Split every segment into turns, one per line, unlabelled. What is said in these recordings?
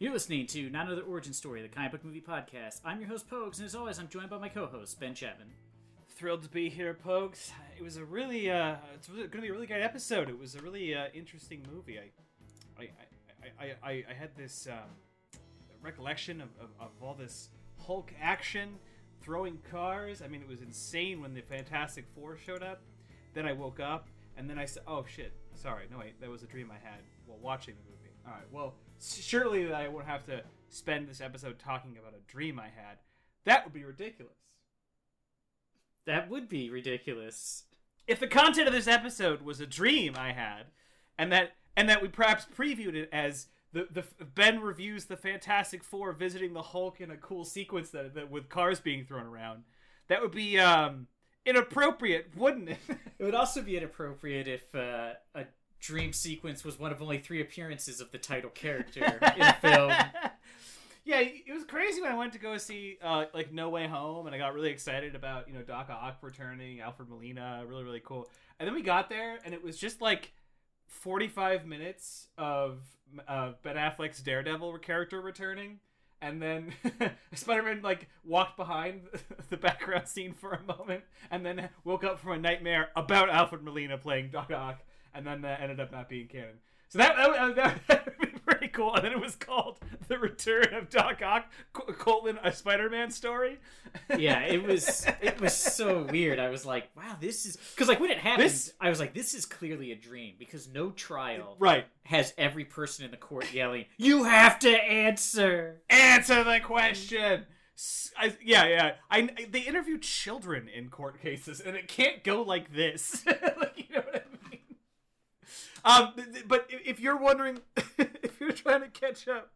You're listening to Not Another Origin Story, the comic book movie podcast. I'm your host, Pogues, and as always, I'm joined by my co-host, Ben Chapman.
Thrilled to be here, Pogues. It was a really, uh, it's going to be a really great episode. It was a really uh, interesting movie. I, I, I, I, I, had this um, recollection of, of, of all this Hulk action, throwing cars. I mean, it was insane when the Fantastic Four showed up. Then I woke up, and then I said, "Oh shit, sorry, no wait, that was a dream I had while watching the movie." All right, well, surely I won't have to spend this episode talking about a dream I had. That would be ridiculous.
That would be ridiculous.
If the content of this episode was a dream I had, and that and that we perhaps previewed it as the, the Ben reviews the Fantastic Four visiting the Hulk in a cool sequence that, that with cars being thrown around, that would be um, inappropriate, wouldn't it?
it would also be inappropriate if uh, a dream sequence was one of only three appearances of the title character in film.
Yeah, it was crazy when I went to go see uh, like No Way Home, and I got really excited about you know Doc Ock returning, Alfred Molina, really really cool. And then we got there, and it was just like forty five minutes of uh, Ben Affleck's Daredevil character returning, and then Spider Man like walked behind the background scene for a moment, and then woke up from a nightmare about Alfred Molina playing Doc Ock and then that ended up not being canon. So that that, that, that would be pretty cool. And then it was called "The Return of Doc Ock: colon a Spider-Man story."
yeah, it was it was so weird. I was like, "Wow, this is," because like when it happened, this... I was like, "This is clearly a dream," because no trial
right
has every person in the court yelling, "You have to answer,
answer the question." I, yeah, yeah. I they interview children in court cases, and it can't go like this. like, you know what I mean? Um, but if you're wondering, if you're trying to catch up,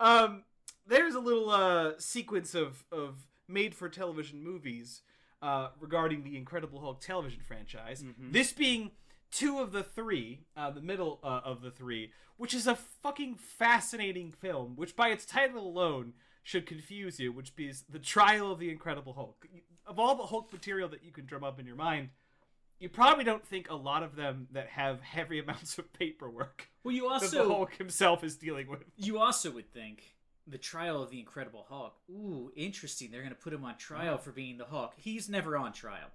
um, there's a little uh, sequence of of made for television movies uh, regarding the Incredible Hulk television franchise. Mm-hmm. This being two of the three, uh, the middle uh, of the three, which is a fucking fascinating film, which by its title alone should confuse you, which is the trial of the Incredible Hulk. Of all the Hulk material that you can drum up in your mind, you probably don't think a lot of them that have heavy amounts of paperwork.
Well, you also
the Hulk himself is dealing with.
You also would think the trial of the Incredible Hulk. Ooh, interesting. They're going to put him on trial for being the Hulk. He's never on trial.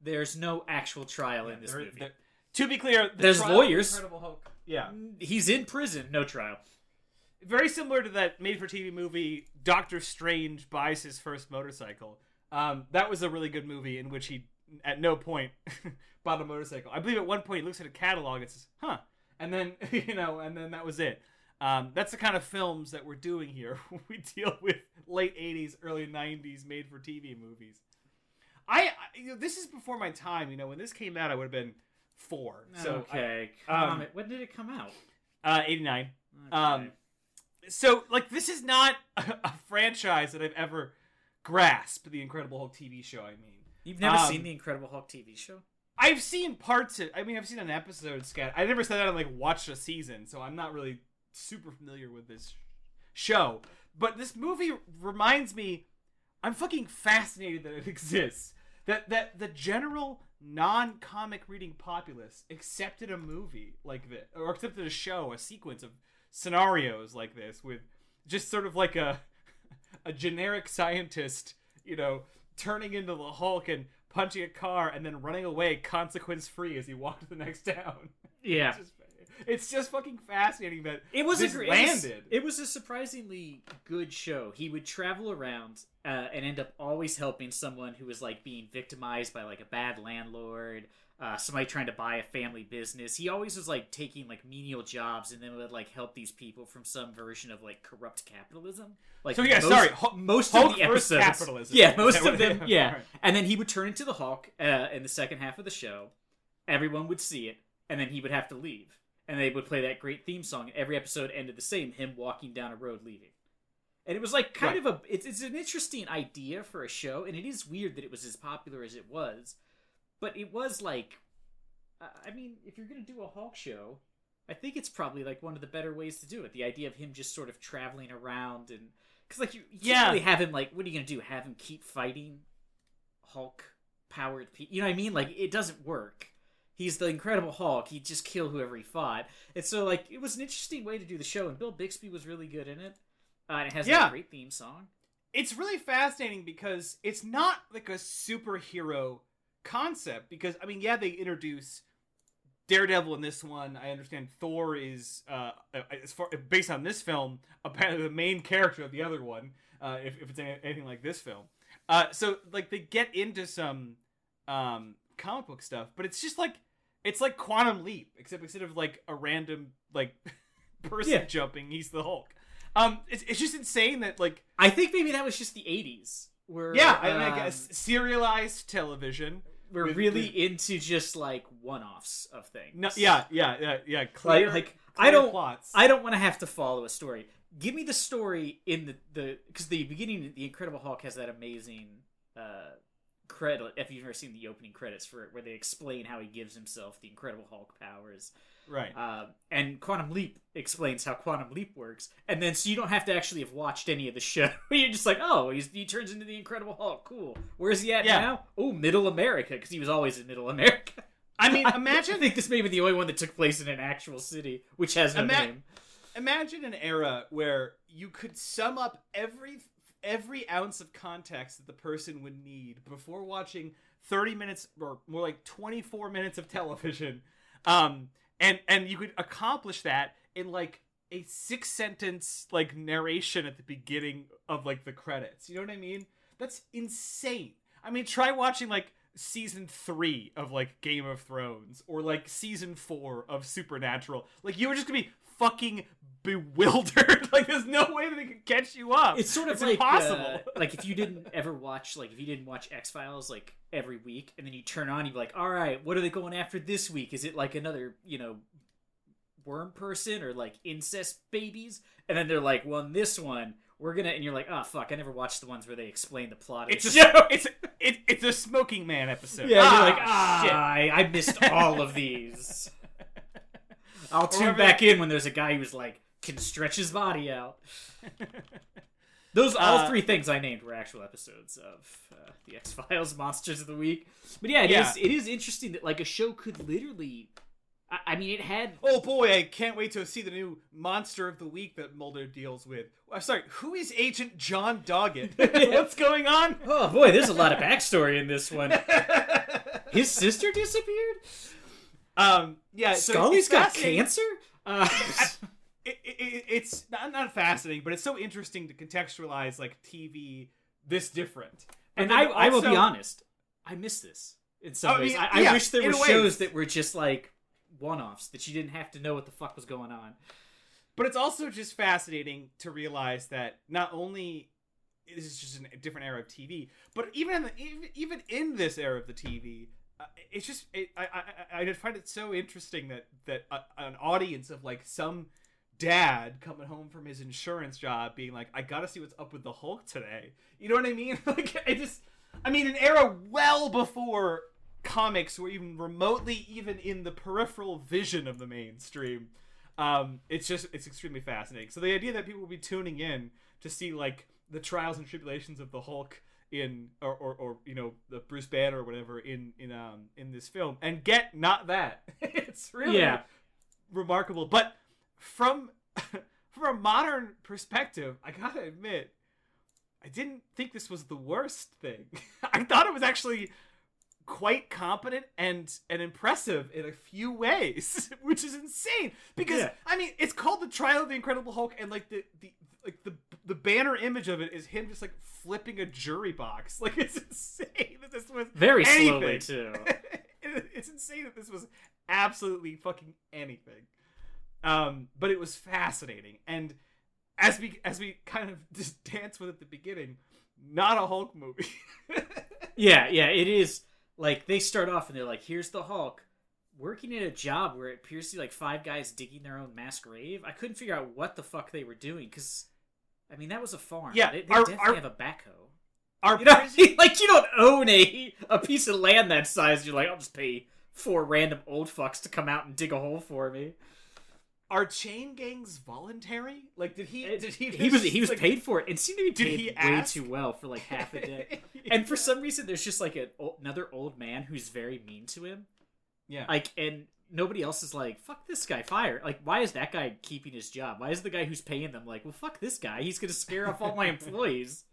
There's no actual trial yeah, in this there, movie. There,
to be clear,
the there's lawyers.
The Incredible Hulk. Yeah,
he's in prison. No trial.
Very similar to that made-for-TV movie, Doctor Strange buys his first motorcycle. Um, that was a really good movie in which he at no point bought a motorcycle. I believe at one point he looks at a catalog and says, "Huh," and then you know, and then that was it. Um, that's the kind of films that we're doing here. we deal with late '80s, early '90s made-for-TV movies. I, I you know, this is before my time. You know, when this came out, I would have been four. So
okay, um, when did it come out?
Uh, '89. Okay. Um, so like this is not a, a franchise that I've ever grasped. The Incredible Hulk TV show. I mean,
You've never um, seen the Incredible Hulk TV show?
I've seen parts of. I mean, I've seen an episode scat. I never said that I like watched a season, so I'm not really super familiar with this show. But this movie reminds me. I'm fucking fascinated that it exists. That that the general non-comic reading populace accepted a movie like this, or accepted a show, a sequence of scenarios like this, with just sort of like a a generic scientist, you know, turning into the Hulk and punching a car and then running away consequence free as he walked to the next town.
Yeah.
it's, just, it's just fucking fascinating that
it was
this
a,
landed.
It was, it was, a surprisingly good show. He would travel around uh, and end up always helping someone who was like being victimized by like a bad landlord uh, somebody trying to buy a family business. He always was like taking like menial jobs and then would like help these people from some version of like corrupt capitalism. Like
so, yeah.
Most,
sorry,
most
Hulk
of the episodes,
capitalism.
Yeah, most of them. Yeah, and then he would turn into the Hulk uh, in the second half of the show. Everyone would see it, and then he would have to leave, and they would play that great theme song. And Every episode ended the same: him walking down a road leaving. And it was like kind right. of a it's, it's an interesting idea for a show, and it is weird that it was as popular as it was but it was like, I mean, if you're gonna do a Hulk show, I think it's probably like one of the better ways to do it. The idea of him just sort of traveling around and because like you, you yeah. really have him like, what are you gonna do? Have him keep fighting Hulk powered people? You know what I mean? Like it doesn't work. He's the Incredible Hulk. He'd just kill whoever he fought. And so like it was an interesting way to do the show, and Bill Bixby was really good in it. uh, and it has
Yeah.
that great theme song.
it's really fascinating because it's not like a superhero concept because I mean yeah they introduce Daredevil in this one I understand Thor is uh as far based on this film apparently the main character of the other one uh if, if it's anything like this film uh so like they get into some um comic book stuff but it's just like it's like Quantum Leap except instead of like a random like person
Yeah.
jumping he's the Hulk um it's, it's just insane that like
I think maybe that was just the '80s. Where
yeah, I, mean, I
um,
guess serialized television.
We're
with-
really into just like one-offs of things.
No, yeah, yeah, yeah, yeah. Clear,
like, like
clear
I don't
plots.
I don't want to have to follow a story. Give me the story in the the because the beginning, the Incredible Hulk has that amazing uh credit. If you've ever seen the opening credits for it, where they explain how he gives himself the Incredible Hulk powers,
right.
uh, and Quantum Leap explains how Quantum Leap works, and then so you don't have to actually have watched any of the show. You're just like, oh, he's, he turns into the Incredible Hulk. Cool. Where's he at
Yeah.
now? Oh, Middle America, because he was always in Middle America.
I mean, imagine I
think this may be the only one that took place in an actual city, which has no
Ima-
name.
imagine an era where you could sum up every every ounce of context that the person would need before watching 30 minutes or more like 24 minutes of television. Um and and you could accomplish that in like a six sentence like narration at the beginning of like the credits. You know what i mean? That's insane. I mean try watching like season three of like game of thrones or like season four of supernatural. Like you were just gonna be fucking bewildered like there's no way that they could catch you up
It's sort of
it's
like
impossible
uh, like if you didn't ever watch like if you didn't watch X Files like every week, and then you turn on, you'd be like, all right, what are they going after this week? Is it like another you know worm person or like incest babies? And then they're like, well, in this one. We're gonna, and you're like, oh fuck! I never watched the ones where they explain the plot. Of
it's
the
a
show.
it's it, it's a smoking man episode
Yeah,
ah,
you're like, ah,
shit.
I, I missed all of these. I'll tune back in when there's a guy who's like can stretch his body out. Those all
Uh,
three things I named were actual episodes of uh, the X Files Monsters of the Week. But yeah, it is
Yeah.
it is interesting that like a show could literally. I, I mean, it had
Oh boy, I can't wait to see the new monster of the week that Mulder deals with. I'm sorry, who is Agent John Doggett? What's going on?
oh boy, there's a lot of backstory in this one. His sister disappeared.
Um, yeah, so
Scully's got cancer. Uh,
It, it, it- it's not, not fascinating, but it's so interesting to contextualize like TV this different.
And
then
I, I will be honest, I miss this in some
Oh,
ways.
yeah,
I, I
yeah,
wish there were shows that were just like one-offs that you didn't have to know what the fuck was going on.
But it's also just fascinating to realize that not only is this just a different era of TV, but even in the, even, even in this era of the TV, uh, it's just it, I, I I find it so interesting that that a, an audience of like some dad coming home from his insurance job being like, I gotta see what's up with the Hulk today. You know what I mean? like I just I mean an era well before comics were even remotely even in the peripheral vision of the mainstream um, it's just it's extremely fascinating. So the idea that people will be tuning in to see like the trials and tribulations of the Hulk in or or, or you know the Bruce Banner or whatever in in um in this film and get not that it's really
Yeah.
remarkable. But from from a modern perspective, I gotta admit, I didn't think this was the worst thing. I thought it was actually quite competent and and impressive in a few ways, which is insane. Because
Yeah.
I mean, it's called the Trial of the Incredible Hulk, and like the the like the the banner image of it is him just like flipping a jury box. Like it's insane that this was
Very
anything.
slowly too.
It's insane that this was absolutely fucking anything. Um, but it was fascinating, and as we as we kind of just dance with at the beginning, not a Hulk movie.
Yeah, yeah, it is. Like they start off and they're like, "Here's the Hulk." Working at a job where it appears to be like five guys digging their own mass grave, I couldn't figure out what the fuck they were doing because, I mean, that was a farm.
Yeah,
they, they
our-
definitely
our-
have a backhoe.
Our
You know, like you don't own a a piece of land that size. You're like, I'll just pay four random old fucks to come out and dig a hole for me.
Are chain gangs voluntary? Like, did he? Did he?
He was he was
like-
paid for it. and seemed to be paid way
ask?
too well for like half a day. and for some reason, there's just like an, another old man who's very mean to him.
yeah,
Like, and nobody else is like, fuck this guy, fire. Like, why is that guy keeping his job? Why is the guy who's paying them like, well, fuck this guy. He's gonna scare off all my employees.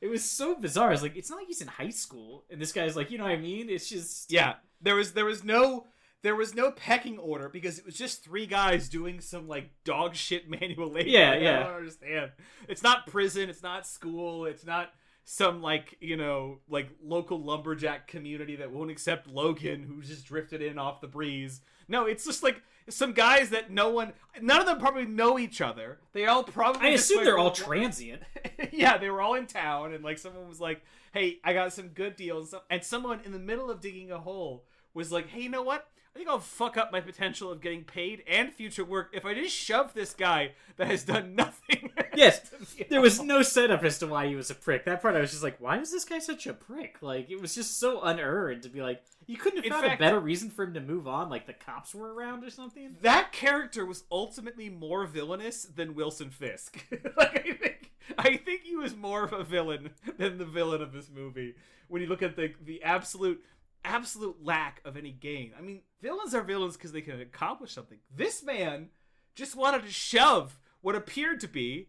It was so bizarre. It's like it's not like he's in high school, and this guy's like, you know what I mean? It's just
Yeah, there was there was no there was no pecking order because it was just three guys doing some like dog shit manual labor.
Yeah,
Like,
yeah.
I don't understand. It's not prison. It's not school. It's not some like you know like local lumberjack community that won't accept Logan who just drifted in off the breeze. No, it's just like some guys that no one, none of them probably know each other. They all probably.
I assume
like,
they're all transient.
yeah, they were all in town, and like someone was like, "Hey, I got some good deals," and someone in the middle of digging a hole was like, "Hey, you know what? I think I'll fuck up my potential of getting paid and future work if I just shove this guy that has done nothing."
Yes, There was no setup as to why he was a prick. That part I was just like, why is this guy such a prick? Like it was just so unearned to be like, you couldn't have
In
found a better reason for him to move on. Like the cops were around or something.
that character was ultimately more villainous than Wilson Fisk. like I think I think he was more of a villain than the villain of this movie. When you look at the the absolute absolute lack of any gain. I mean, villains are villains because they can accomplish something. This man just wanted to shove what appeared to be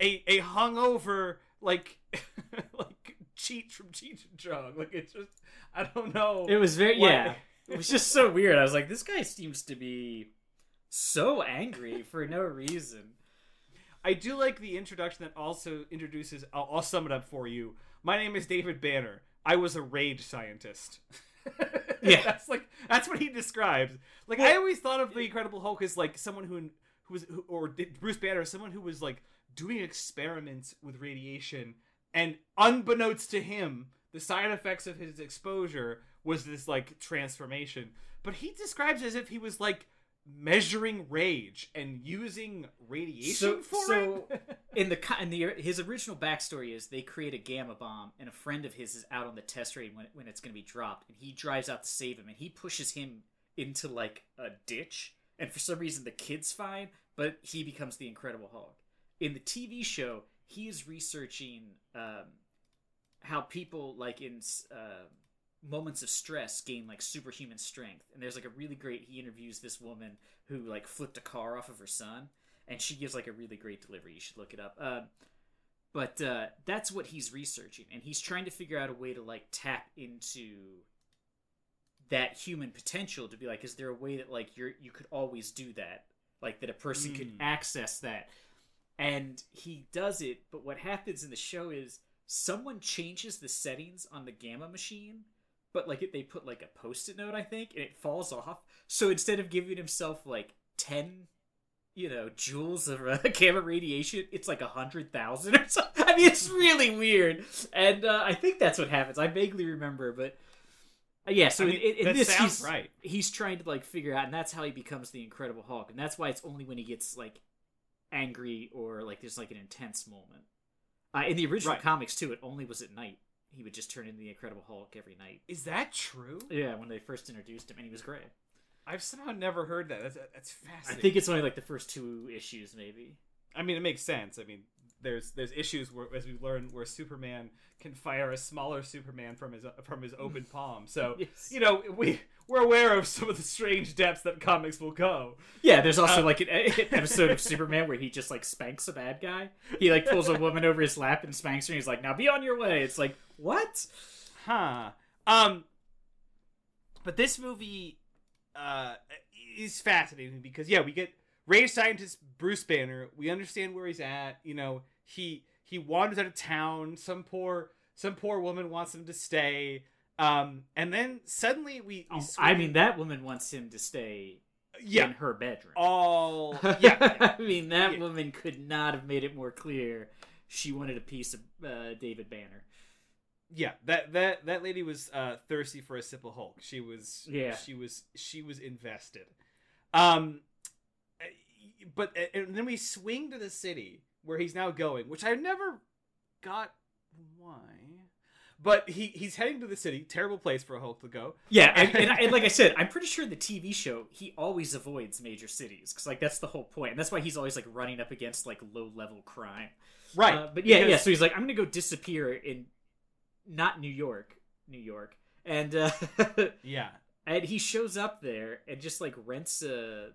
a a hungover like like Cheech from Cheech and Chong. Like it's just I don't know.
It was very
what-
yeah. It was just so weird. I was like, this guy seems to be so angry for no reason.
I do like the introduction that also introduces. I'll, I'll sum it up for you. My name is David Banner. I was a rage scientist.
Yeah.
that's like that's what he describes. Like I always thought of the Incredible Hulk as like someone who who was who, or Bruce Banner as someone who was like doing experiments with radiation, and unbeknownst to him, the side effects of his exposure was this like transformation. But he describes it as if he was like measuring rage and using radiation
So,
for
so
it.
in the in the his original backstory is they create a gamma bomb, and a friend of his is out on the test range when when it's going to be dropped, and he drives out to save him, and he pushes him into like a ditch, and for some reason the kid's fine, but he becomes the Incredible Hulk. In the TV show, he is researching um, how people like in uh, moments of stress gain like superhuman strength. And there's like a really great he interviews this woman who like flipped a car off of her son and she gives like a really great delivery. You should look it up. Uh, but uh, that's what he's researching and he's trying to figure out a way to like tap into that human potential to be like is there a way that like you're you could always do that? Like that a person could
Mm.
access that. And he does it but what happens in the show is someone changes the settings on the gamma machine but like it, they put like a post-it note i think and it falls off. So instead of giving himself like 10 you know joules of uh, gamma radiation it's like a hundred thousand or something i mean it's really weird. And uh, i think that's what happens. I vaguely remember but uh, yeah so
I
in,
mean,
in, in this he's,
right.
he's trying to like figure out and that's how he becomes the incredible hulk and that's why it's only when he gets like angry or like there's like an intense moment. Uh, in the original
Right.
comics too it only was at night he would just turn into the incredible hulk every night
Is that true?
yeah when they first introduced him and he was great
I've somehow never heard that. That's that's
i think it's only like the first two issues maybe
I mean, it makes sense. I mean, there's there's issues where, as we learn, where Superman can fire a smaller Superman from his from his open palm. So
Yes.
you know, we we're aware of some of the strange depths that comics will go.
yeah there's also
Uh,
like an, an episode of superman where he just like spanks a bad guy he like pulls a woman over his lap and spanks her and he's like now be on your way it's like what
Huh. Um. But this movie uh is fascinating because yeah, we get rage scientist Bruce Banner. We understand where he's at. You know, he he wanders out of town. Some poor some poor woman wants him to stay. Um, and then suddenly we, we
Oh, i mean that woman wants him to stay
yeah,
in her bedroom
all yeah.
I mean, that
Yeah.
woman could not have made it more clear. She wanted a piece of uh, David Banner.
yeah that that that lady was uh thirsty for a simple hulk she was
Yeah.
she was she was invested um but and then we swing to the city where he's now going which i never got why but he he's heading to the city terrible place for a hulk to go
Yeah, and, and, and like I said, I'm pretty sure in the TV show he always avoids major cities because like that's the whole point, and that's why he's always like running up against like low level crime.
right
Uh, but yeah,
because-
yeah. So he's like, I'm gonna go disappear in not New York, New York, and uh,
yeah
and he shows up there and just like rents a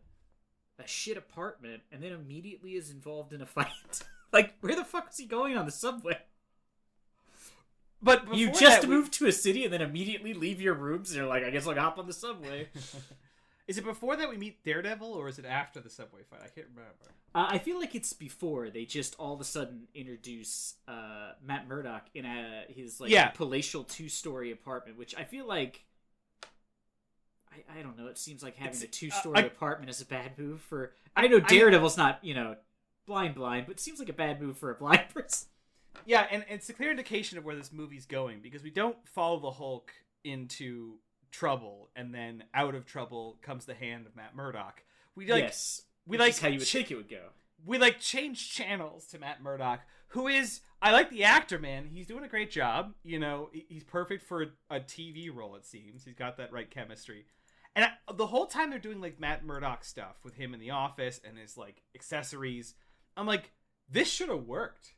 a shit apartment, and then immediately is involved in a fight. like, where the fuck was he going on the subway?
But
You just
that, we-
to a city and then immediately leave your rooms, and you're like, I guess I'll hop on the subway.
Is it before that we meet Daredevil, or is it after the subway fight? I can't remember.
Uh, I feel like it's before they just all of a sudden introduce uh, Matt Murdock in a, his like
Yeah.
palatial two story apartment, which I feel like I, I don't know. It seems like having
It's-
a two
uh,
story
I-
apartment is a bad move for. I know
I-
Daredevil's not you know blind blind, but it seems like a bad move for a blind person.
Yeah, and it's a clear indication of where this movie's going because we don't follow the Hulk into trouble, and then out of trouble comes the hand of Matt Murdock. We like
yes,
we like
how you would
ch-
think it would go.
we like change channels to Matt Murdock, who is I like the actor, man. He's doing a great job. You know, he's perfect for a, a TV role. It seems he's got that right chemistry. And I, the whole time they're doing like Matt Murdock stuff with him in the office and his like accessories, I'm like, this should have worked.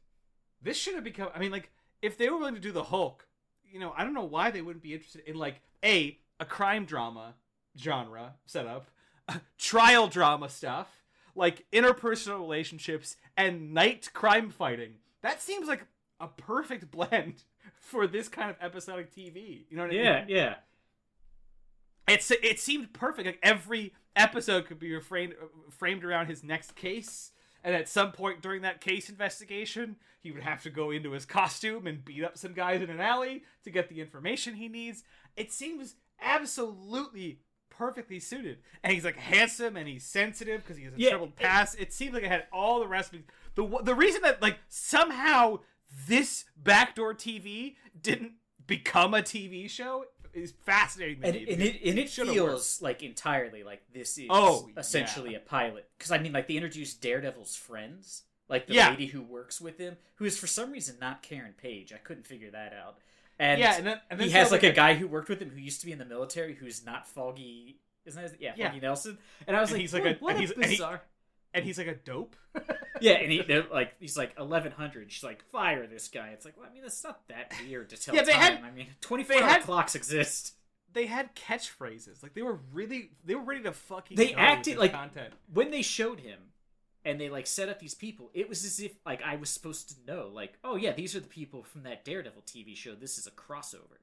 This should have become. I mean, like, if they were willing to do the Hulk, you know, I don't know why they wouldn't be interested in like a a crime drama genre setup, trial drama stuff, like interpersonal relationships and night crime fighting. That seems like a perfect blend for this kind of episodic TV. You know what I mean?
Yeah,
mean?
yeah.
It's it seemed perfect. Like every episode could be framed framed around his next case, and at some point during that case investigation, he would have to go into his costume and beat up some guys in an alley to get the information he needs. It seems absolutely perfectly suited, and he's like handsome and he's sensitive because he has a
Yeah,
troubled past. It seemed like it had all the recipes. The the reason that like somehow this backdoor TV didn't become a TV show is fascinating
and,
me.
and it and it
Should've
feels like entirely like this is
Oh,
essentially
yeah.
a pilot because I mean like they introduced Daredevil's friends like the
Yeah.
lady who works with him who is for some reason not Karen Page I couldn't figure that out and
yeah, and then, and then
he has like a guy who worked with him who used to be in the military who's not Foggy isn't that his, yeah
Yeah.
Foggy Nelson and I was like
he's like
what,
a-
what a
he's- and he-
bizarre
and he's like a dope.
yeah and he like he's like eleven hundred she's like fire this guy it's like well I mean that's not that weird to tell
Yeah, they
time
had-
I mean twenty four hour
had-
clocks exist.
they had catchphrases. Like they were really, they were ready to fucking.
They acted like-
content.
when they showed him and they like set up these people it was as if like i was supposed to know like oh yeah these are the people from that daredevil tv show this is a crossover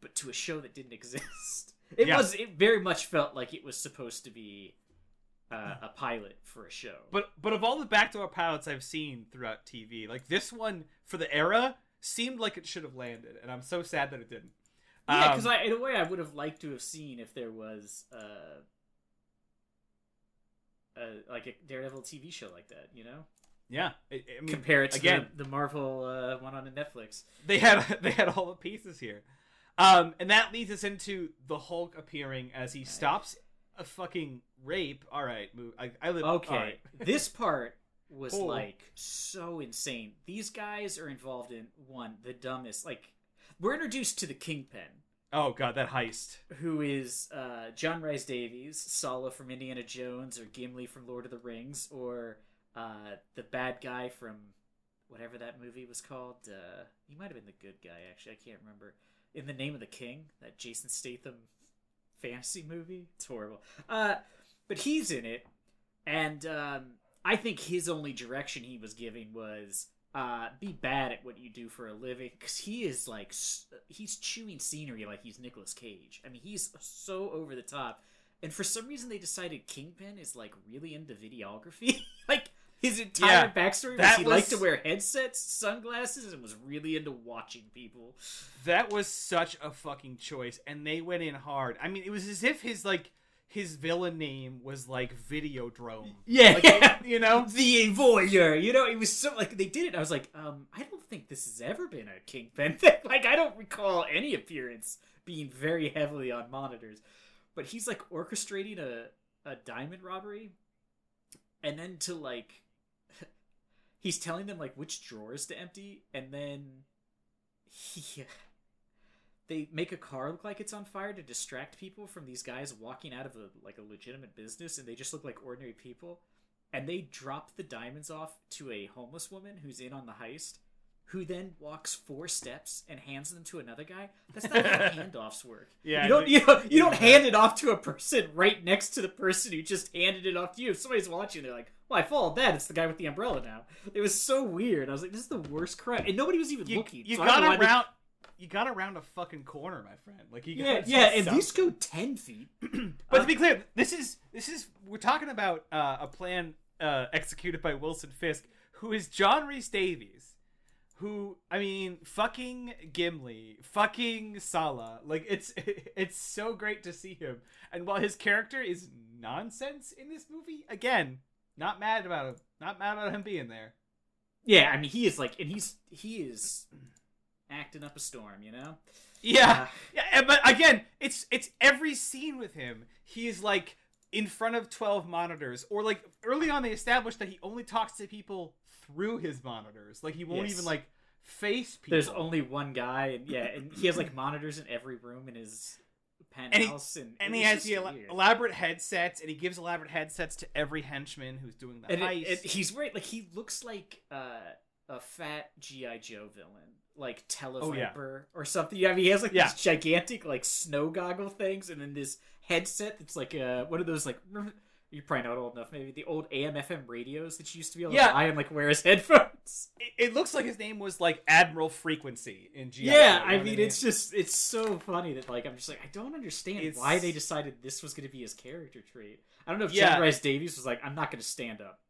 but to a show that didn't exist it
Yeah.
was it very much felt like it was supposed to be uh, a pilot for a show.
But but of all the backdoor pilots I've seen throughout TV, like this one for the era seemed like it should have landed, and I'm so sad that it didn't.
yeah because
Um,
in a way i would have liked to have seen if there was uh uh, like a Daredevil TV show like that, you know,
yeah, I, I mean,
compare it to
again,
the, the Marvel uh, one on Netflix.
they had they had all the pieces here, um, and that leads us into the Hulk appearing as he stops a fucking rape. All right, move. I, I live.
Okay,
right.
this part was
Oh.
like so insane. These guys are involved in one the dumbest. Like we're introduced to the Kingpin,
Oh god, that heist.
who is uh, John Rice Davies, Sallah from Indiana Jones, or Gimli from Lord of the Rings, or uh, the bad guy from whatever that movie was called. Uh, he might have been the good guy. Actually, I can't remember. In the Name of the King, that Jason Statham fantasy movie. It's horrible. Uh, but he's in it, and um, I think his only direction he was giving was uh, be bad at what you do for a living because he is like he's chewing scenery like he's Nicolas Cage. I mean, he's so over the top, and for some reason they decided Kingpin is like really into videography. his entire
Yeah,
backstory was he
was-
liked to wear headsets, sunglasses, and was really into watching people.
That was such a fucking choice, and they went in hard. I mean, it was as if his like his villain name was like Videodrome.
Yeah,
Like, you know.
the voyeur. You know, it was so like they did it. I was like, um, I don't think this has ever been a Kingpin thing. like, I don't recall any appearance being very heavily on monitors. But he's like orchestrating a a diamond robbery, and then to like, he's telling them like which drawers to empty, and then he. They make a car look like it's on fire to distract people from these guys walking out of a like a legitimate business, and they just look like ordinary people and they drop the diamonds off to a homeless woman who's in on the heist who then walks four steps and hands them to another guy. That's not how handoffs work.
Yeah,
you don't you don't, you don't hand it off to a person right next to the person who just handed it off to you. If somebody's watching, they're like, "Well, I followed that. It's the guy with the umbrella now." It was so weird. I was like, "This is the worst crap," and nobody was even
You,
looking.
you
so
got
they-
around. You got around a fucking corner, my friend. Like you.
Yeah, yeah. At least go ten feet.
But to be clear, this is this is we're talking about uh, a plan uh, executed by Wilson Fisk, who is John Rhys-Davies, who I mean, fucking Gimli, fucking Sallah. Like it's it's so great to see him. And while his character is nonsense in this movie, again, not mad about him. Not mad about him being there.
Yeah, I mean, he is like, and he's he is acting up a storm. You know.
Yeah.
Uh,
Yeah, but again, it's it's every scene with him. He's like in front of 12 monitors or like early on they established that he only talks to people through his monitors. Like he won't
Yes.
even like face people.
There's only one guy, and yeah, and he has like monitors in every room in his penthouse, and
and
it
he has the
weird.
elaborate headsets and he gives elaborate headsets to every henchman who's doing the
and
heist.
it- he's wearing like he looks like uh, a fat GI Joe villain, like Televiper
Oh, yeah.
or something. I mean, he has like
Yeah.
these gigantic like snow goggle things, and then this headset that's like uh, one of those like. You're probably not old enough. Maybe the old AM/FM radios that you used to be able
Yeah.
to buy and like wear as headphones.
it, it looks like his name was like Admiral Frequency in GI.
Yeah, I mean, it's just it's so funny that like I'm just like I don't understand
It's-
why they decided this was going to be his character trait. I don't know if
Yeah.
Chad Rhys-Davies was like, I'm not going to stand up.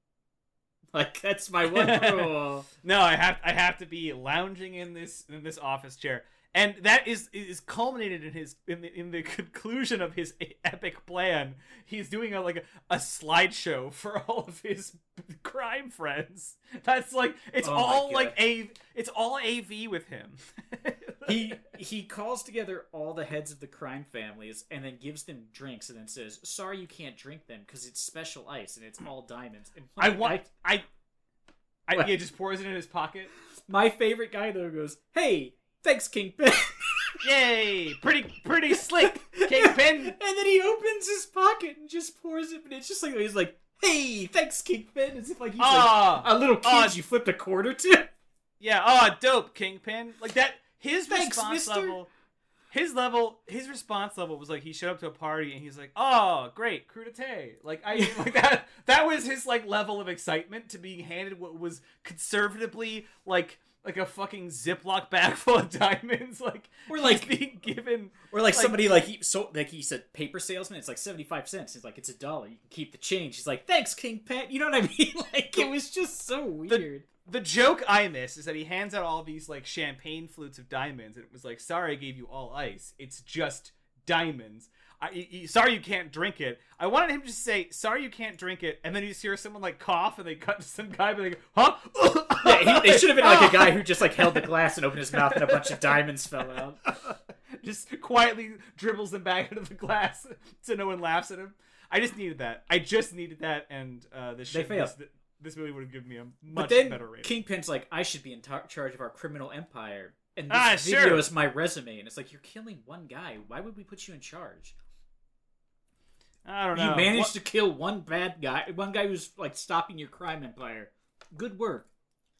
Like that's my one rule.
No, I have I have to be lounging in this in this office chair, and that is is culminated in his in the in the conclusion of his epic plan. He's doing a like a, a slideshow for all of his crime friends. That's like it's
Oh
all like a it's all AV with him.
he he calls together all the heads of the crime families and then gives them drinks and then says, "Sorry, you can't drink them because it's special ice and it's all diamonds." And
I want I. I,
What?
yeah, just pours it in his pocket.
my favorite guy though goes, "Hey, thanks, Kingpin."
Yay! Pretty, pretty slick, Kingpin.
and then he opens his pocket and just pours it, and it's just like he's like, "Hey, thanks, Kingpin," as if like he's
Ah,
like a little kid
ah.
you flipped a quarter to.
Yeah, oh, dope, Kingpin. Like that. His
Thanks,
response
mister.
level. His level, his response level was like he showed up to a party and he's like, "Oh, great, crudité." Like I like that. That was his like level of excitement to being handed what was conservatively like like a fucking Ziploc bag full of diamonds. Like
Or,
he's
like-
being given.
Or like,
Like-
somebody like he so like he said paper salesman, it's like seventy five cents. He's like, it's a dollar. You can keep the change. He's like, thanks, Kingpin. You know what I mean? Like it was just so weird.
The joke I miss is that he hands out all these like champagne flutes of diamonds, and it was like, "Sorry, I gave you all ice. It's just diamonds. I, y- sorry, you can't drink it." I wanted him to say, "Sorry, you can't drink it," and then you just hear someone like cough, and they cut to some guy, and they go, "Huh?"
yeah, he, they should have been like a guy who just like held the glass and opened his mouth, and a bunch of diamonds fell out.
just quietly dribbles them back into the glass so no one laughs at him. I just needed that. I just needed that, and uh, this
They
shit,
failed.
This, this movie would have given me a
But
much
then
better rating.
Kingpin's like, I should be in tar- charge of our criminal empire, and this
Ah,
video
sure.
is my resume. And it's like you're killing one guy. Why would we put you in charge?
I don't know.
You managed
What-
to kill one bad guy, one guy who's like stopping your crime empire. Good work.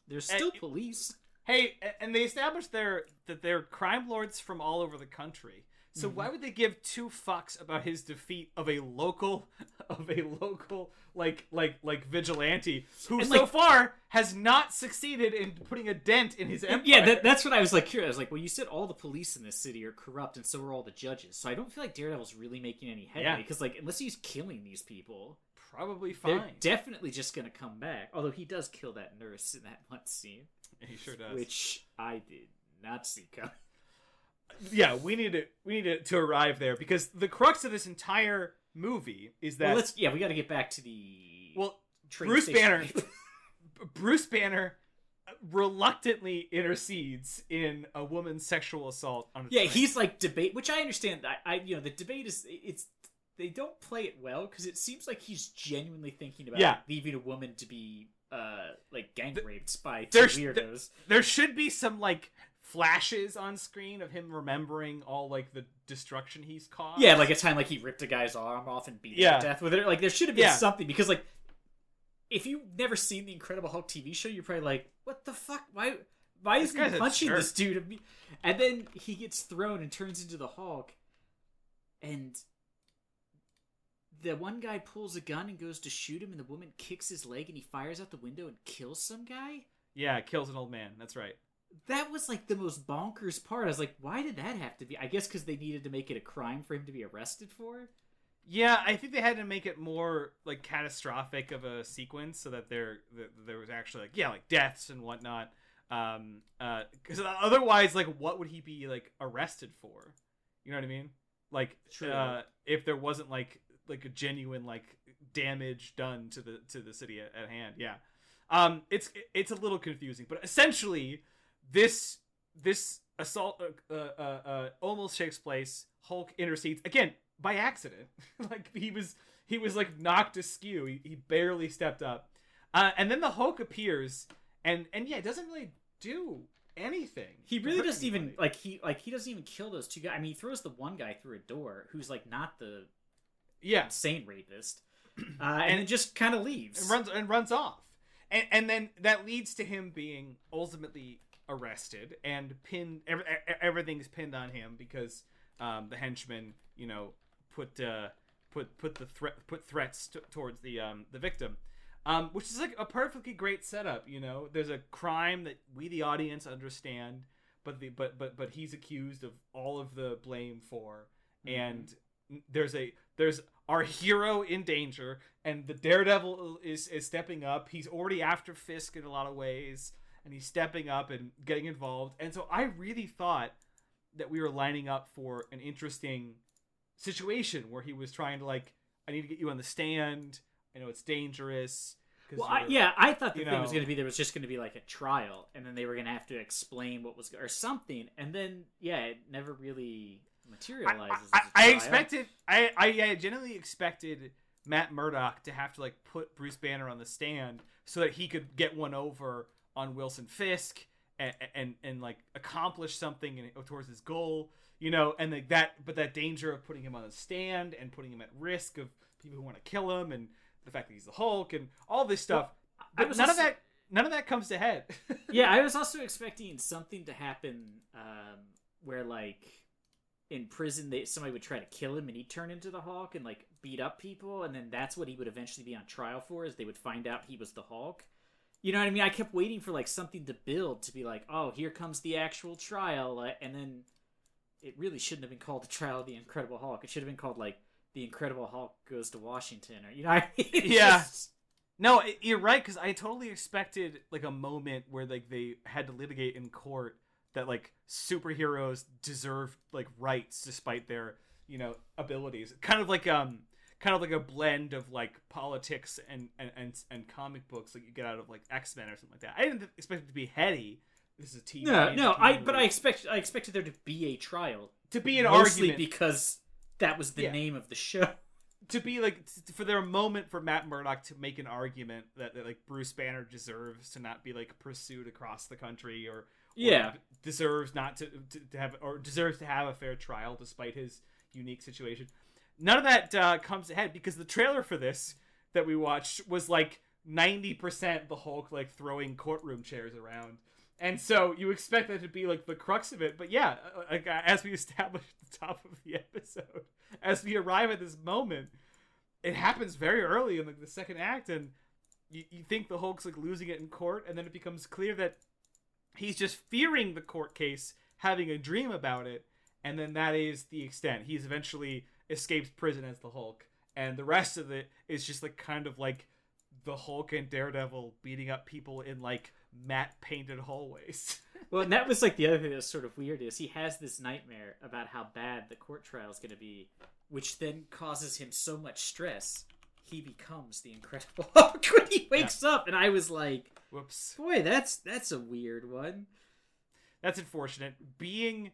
There's still
it-
police.
Hey, and they established their that they're crime lords from all over the country. So
Mm-hmm.
why would they give two fucks about his defeat of a local of a local like like like vigilante who
And,
so
like-
far has not succeeded in putting a dent in his empire?
Yeah, that, that's what I was like curious. I was like, well, you said all the police in this city are corrupt, and so are all the judges. So I don't feel like Daredevil's really making any headway
Yeah.
because, like, unless he's killing these people,
probably
they're
fine.
definitely just gonna come back. Although he does kill that nurse in that one scene,
he sure does.
which I did not see coming.
Yeah, we need to we need to, to arrive there because the crux of this entire movie is that
well, let's yeah, we got to get back to the
well Bruce. Banner Bruce Banner reluctantly intercedes in a woman's sexual assault on a
yeah,
train.
he's like debate, which I understand. I, I you know the debate is it's they don't play it well because it seems like he's genuinely thinking about
Yeah.
leaving a woman to be uh like gang raped by two weirdos.
there should be some like flashes on screen of him remembering all like the destruction he's caused.
Yeah, like a time like he ripped a guy's arm off and beat him
Yeah.
to death with it. Like there should have been
Yeah.
something because like if you've never seen the Incredible Hulk TV show, you're probably like, what the fuck? Why? why
This
is he punching this dude? And then he gets thrown and turns into the Hulk, and the one guy pulls a gun and goes to shoot him, and the woman kicks his leg, and he fires out the window and kills some guy.
Yeah, kills an old man. That's right.
That was like the most bonkers part. I was like, why did that have to be? I guess because they needed to make it a crime for him to be arrested for.
Yeah, I think they had to make it more like catastrophic of a sequence so that there that there was actually like yeah like deaths and whatnot. Um, uh, because otherwise, like, what would he be like arrested for? You know what I mean? Like, uh, if there wasn't like like a genuine like damage done to the to the city at, at hand, yeah. Um, it's it's a little confusing, but essentially, this this assault uh, uh, uh, uh, almost takes place. Hulk intercedes again by accident. like he was he was like knocked askew. He, he barely stepped up, uh, and then the Hulk appears, and and yeah, it doesn't really do anything.
He really doesn't even like he like he doesn't even kill those two guys. I mean, he throws the one guy through a door who's like not the
yeah,
insane rapist, uh, and, then just kind of leaves.
and runs and runs off, and and then that leads to him being ultimately arrested and pinned. Every, everything's pinned on him because um, the henchmen, you know, put uh, put put the threat put threats t- towards the um, the victim. Um, which is like a perfectly great setup, you know. There's a crime that we, the audience, understand, but the but but but he's accused of all of the blame for, and there's a there's our hero in danger and the daredevil is is stepping up he's already after fisk in a lot of ways and he's stepping up and getting involved and so i really thought that we were lining up for an interesting situation where he was trying to like i need to get you on the stand i know it's dangerous.
Well, I, yeah, I thought the thing was going to be there was just going to be like a trial, and then they were going to have to explain what was or something, and then yeah, it never really materializes.
I, I, I expected I, I I genuinely expected Matt Murdock to have to like put Bruce Banner on the stand so that he could get one over on Wilson Fisk and and, and like accomplish something in, towards his goal, you know, and like that but that danger of putting him on the stand and putting him at risk of people who want to kill him and the fact that he's the Hulk and all this stuff. But
was
none of that none of that comes to head.
yeah, I was also expecting something to happen um, where like in prison they somebody would try to kill him and he'd turn into the Hulk and like beat up people and then that's what he would eventually be on trial for is they would find out he was the Hulk. You know what I mean? I kept waiting for like something to build to be like, "Oh, here comes the actual trial." uh, And then it really shouldn't have been called the trial of the Incredible Hulk. It should have been called like the Incredible Hulk goes to Washington or you know I mean?
Yeah.
just-
No, you're right because I totally expected like a moment where like they had to litigate in court that like superheroes deserve like rights despite their you know abilities. Kind of like um, kind of like a blend of like politics and and and, and comic books like you get out of like X Men or something like that. I didn't expect it to be heady. This is a TV.
No, no,
TV
I but. I expect I expected there to be a trial.
to be an
mostly
argument
because that was the
Yeah.
name of the show.
to be like for their moment for Matt Murdock to make an argument that, that like Bruce Banner deserves to not be like pursued across the country or, or
Yeah.
deserves not to, to to have or deserves to have a fair trial despite his unique situation. None of that uh, comes ahead because the trailer for this that we watched was like ninety percent the Hulk like throwing courtroom chairs around. And so you expect that to be like the crux of it, but yeah, uh, like uh, as we established at the top of the episode, as we arrive at this moment, it happens very early in like the second act, and you, you think the Hulk's like losing it in court, and then it becomes clear that he's just fearing the court case, having a dream about it, and then that is the extent. He's eventually escapes prison as the Hulk, and the rest of it is just like kind of like the Hulk and Daredevil beating up people in like matte painted hallways.
Well, and that was like the other thing that was sort of weird is he has this nightmare about how bad the court trial is going to be, which then causes him so much stress. He becomes the Incredible Hulk when he wakes up, and I was like,
Whoops.
"Boy, that's that's a weird one."
that's unfortunate being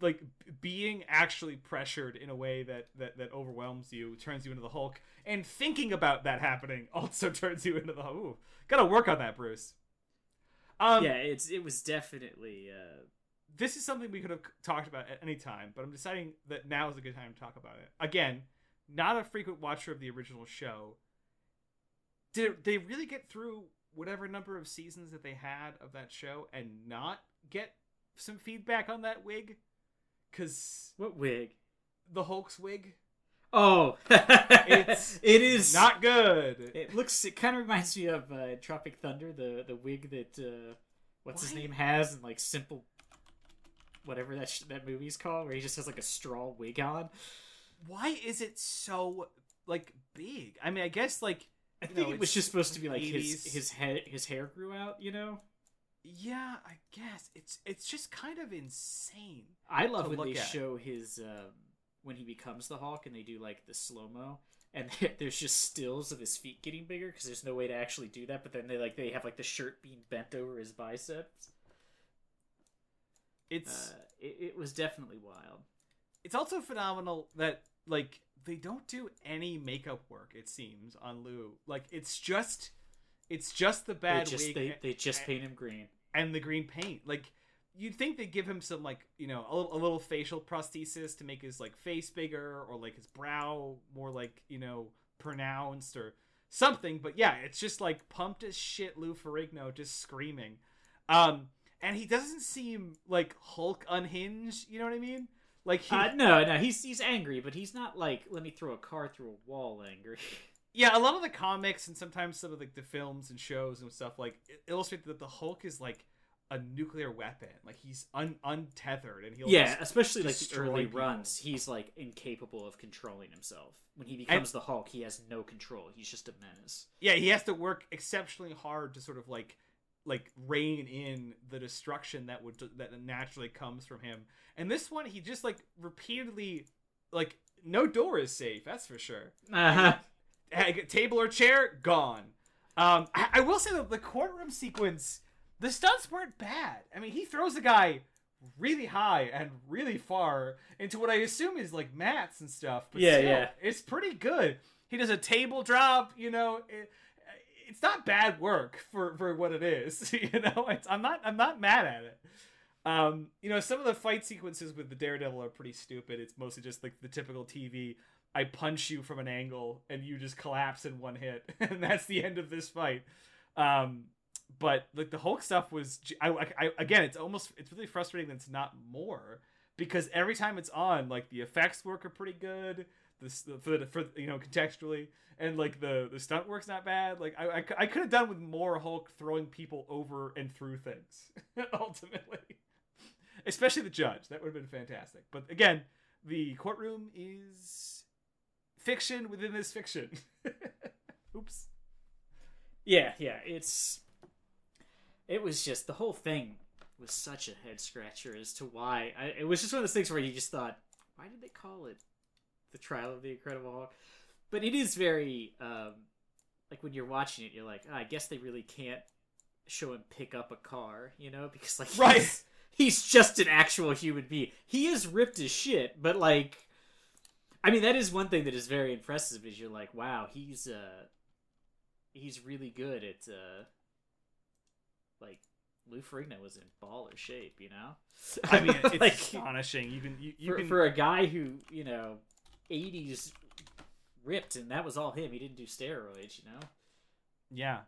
like being actually pressured in a way that, that that overwhelms you turns you into the hulk and thinking about that happening also turns you into the hulk Ooh, gotta work on that bruce um
yeah, it's it was definitely. Uh,
this is something we could have talked about at any time but i'm deciding that now is a good time to talk about it again not a frequent watcher of the original show did they really get through whatever number of seasons that they had of that show and not get some feedback on that wig? Because
What wig?
the Hulk's wig,
Oh,
It's
it is
not good.
It looks. It kind of reminds me of uh, Tropic Thunder, the the wig that uh, what's his name has, and like simple, whatever that sh- that movie's called, where he just has like a straw wig on.
Why is it so like big? I mean, I guess like
I think
know,
it was just supposed to be like his his head his hair grew out. You know,
yeah, I guess it's it's just kind of insane.
I love when they
at.
show his um, when he becomes the Hulk and they do like the slow mo. And there's just stills of his feet getting bigger because there's no way to actually do that. But then they like they have like the shirt being bent over his biceps.
It's
Uh, it, it was definitely wild.
it's also phenomenal that like they don't do any makeup work. It seems on Lou. Like it's just it's just the bad
they just
wig
they, they just
and-
paint him green.
And the green paint. Like you'd think they'd give him some like you know a, little- a little facial prosthesis to make his like face bigger or like his brow more like you know pronounced or something. But yeah, it's just like pumped as shit. Lou Ferrigno just screaming, um, and he doesn't seem like Hulk unhinged. You know what I mean? Like he,
Uh, no, no, he's he's angry, but he's not like let me throw a car through a wall angry.
yeah, a lot of the comics and sometimes some of like the films and shows and stuff like illustrate that the Hulk is like a nuclear weapon. Like he's un- untethered and he'll
yeah, especially like the early
people.
runs, he's like incapable of controlling himself. When he becomes the Hulk, he has no control. He's just a menace.
yeah he has to work exceptionally hard to sort of like like rein in the destruction that would that naturally comes from him and this one he just like repeatedly like no door is safe that's for sure
Uh-huh.
Table or chair gone. Um I, I will say that the courtroom sequence the stunts weren't bad. I mean he throws the guy really high and really far into what i assume is like mats and stuff but
Yeah,
still,
yeah.
it's pretty good. He does a table drop you know it, it's not bad work for for what it is you know? It's, i'm not i'm not mad at it. Um you know some of the fight sequences with the daredevil are pretty stupid. It's mostly just like the typical tv i punch you from an angle and you just collapse in one hit. And that's the end of this fight. Um but like the hulk stuff was I, I- I- again it's almost it's really frustrating that it's not more because every time it's on like the effects work are pretty good this for, the, for you know contextually and like the the stunt work's not bad. Like I I could have done with more hulk throwing people over and through things ultimately. Especially the judge. That would have been fantastic. But again the courtroom is fiction within this fiction oops
Yeah, yeah, it's it was just the whole thing was such a head scratcher as to why. I, it was just one of those things where you just thought, why did they call it the Trial of the Incredible Hulk? But it is very um, like when you're watching it, you're like, "Ah, I guess they really can't show him pick up a car, you know, because like
Right.
he's, he's just an actual human being. He is ripped as shit, but like. I mean, that is one thing that is very impressive. Is you're like, wow, he's uh, he's really good at uh like Lou Ferrigno was in baller shape, you know.
i mean it's
Like,
astonishing you can you, you
for,
can
for a guy who you know, '80s ripped, and that was all him. He didn't do steroids, you know.
Yeah,